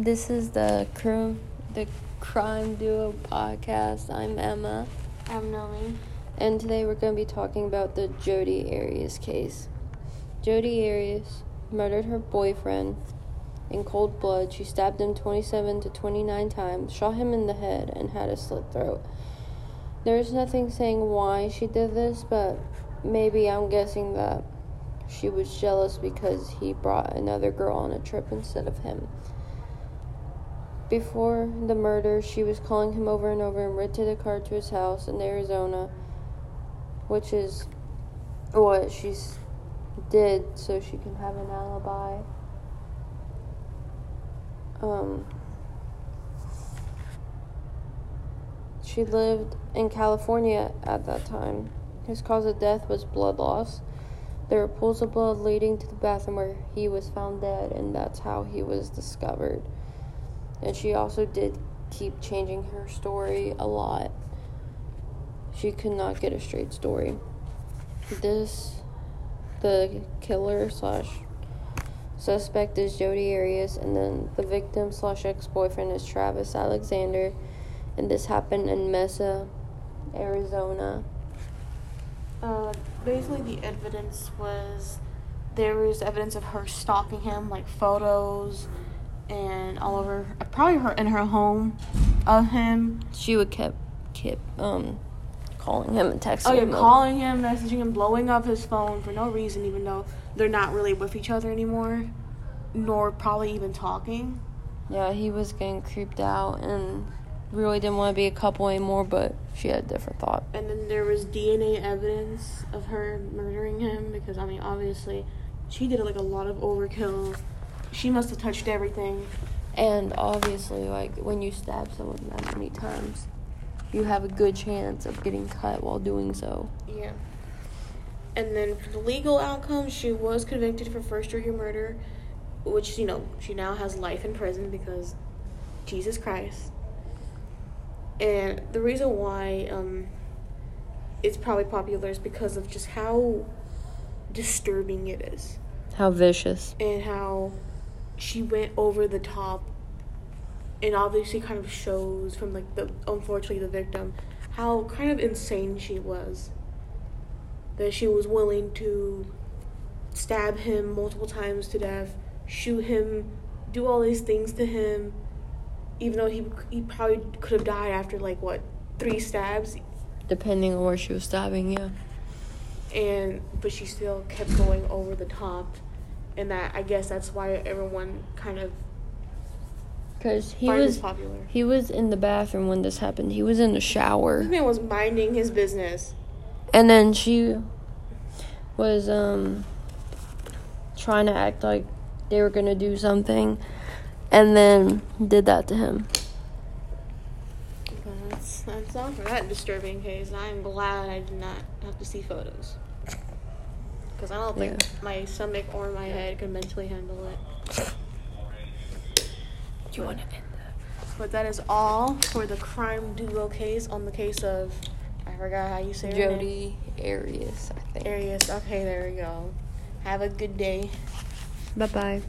This is the crime, the crime duo podcast. I'm Emma, I'm Nomi. and today we're going to be talking about the Jodi Arias case. Jodi Arias murdered her boyfriend in cold blood. She stabbed him 27 to 29 times, shot him in the head, and had a slit throat. There's nothing saying why she did this, but maybe I'm guessing that she was jealous because he brought another girl on a trip instead of him. Before the murder, she was calling him over and over and rented a car to his house in Arizona, which is what she did so she can have an alibi. Um, she lived in California at that time. His cause of death was blood loss. There were pools of blood leading to the bathroom where he was found dead, and that's how he was discovered. And she also did keep changing her story a lot. She could not get a straight story. This, the killer slash suspect is Jodi Arias, and then the victim slash ex boyfriend is Travis Alexander, and this happened in Mesa, Arizona. Uh, basically, the evidence was there was evidence of her stalking him, like photos and all over, probably her in her home of him. She would kept keep um calling him and texting him. Oh, yeah, him. calling him, messaging him, blowing up his phone for no reason, even though they're not really with each other anymore, nor probably even talking. Yeah, he was getting creeped out and really didn't want to be a couple anymore, but she had a different thought. And then there was DNA evidence of her murdering him because I mean, obviously, she did like a lot of overkill. She must have touched everything. And obviously, like when you stab someone that many times, you have a good chance of getting cut while doing so. Yeah. And then for the legal outcome, she was convicted for first degree murder, which you know she now has life in prison because Jesus Christ. And the reason why um, it's probably popular is because of just how disturbing it is How vicious. and how she went over the top and obviously kind of shows from like the unfortunately the victim how kind of insane she was. That she was willing to stab him multiple times to death shoot him do all these things to him even though he he probably could have died after like what three stabs? Depending on where she was stabbing, yeah. and but she still kept going over the top and that I guess that's why everyone kind of Because he was popular. he was in the bathroom when this happened. He was in the shower. This man was minding his business. And then she was um trying to act like they were gonna do something and then did that to him. That's that's all for that disturbing case. I'm glad I did not have to see photos. Because I don't think Yeah. my stomach or my head could mentally handle it. Do you wanna end that? But that is all for the crime duo case on the case of I forgot how you say her name. Jodi Arias, I think. Arias. Okay, there we go. Have a good day. Bye bye.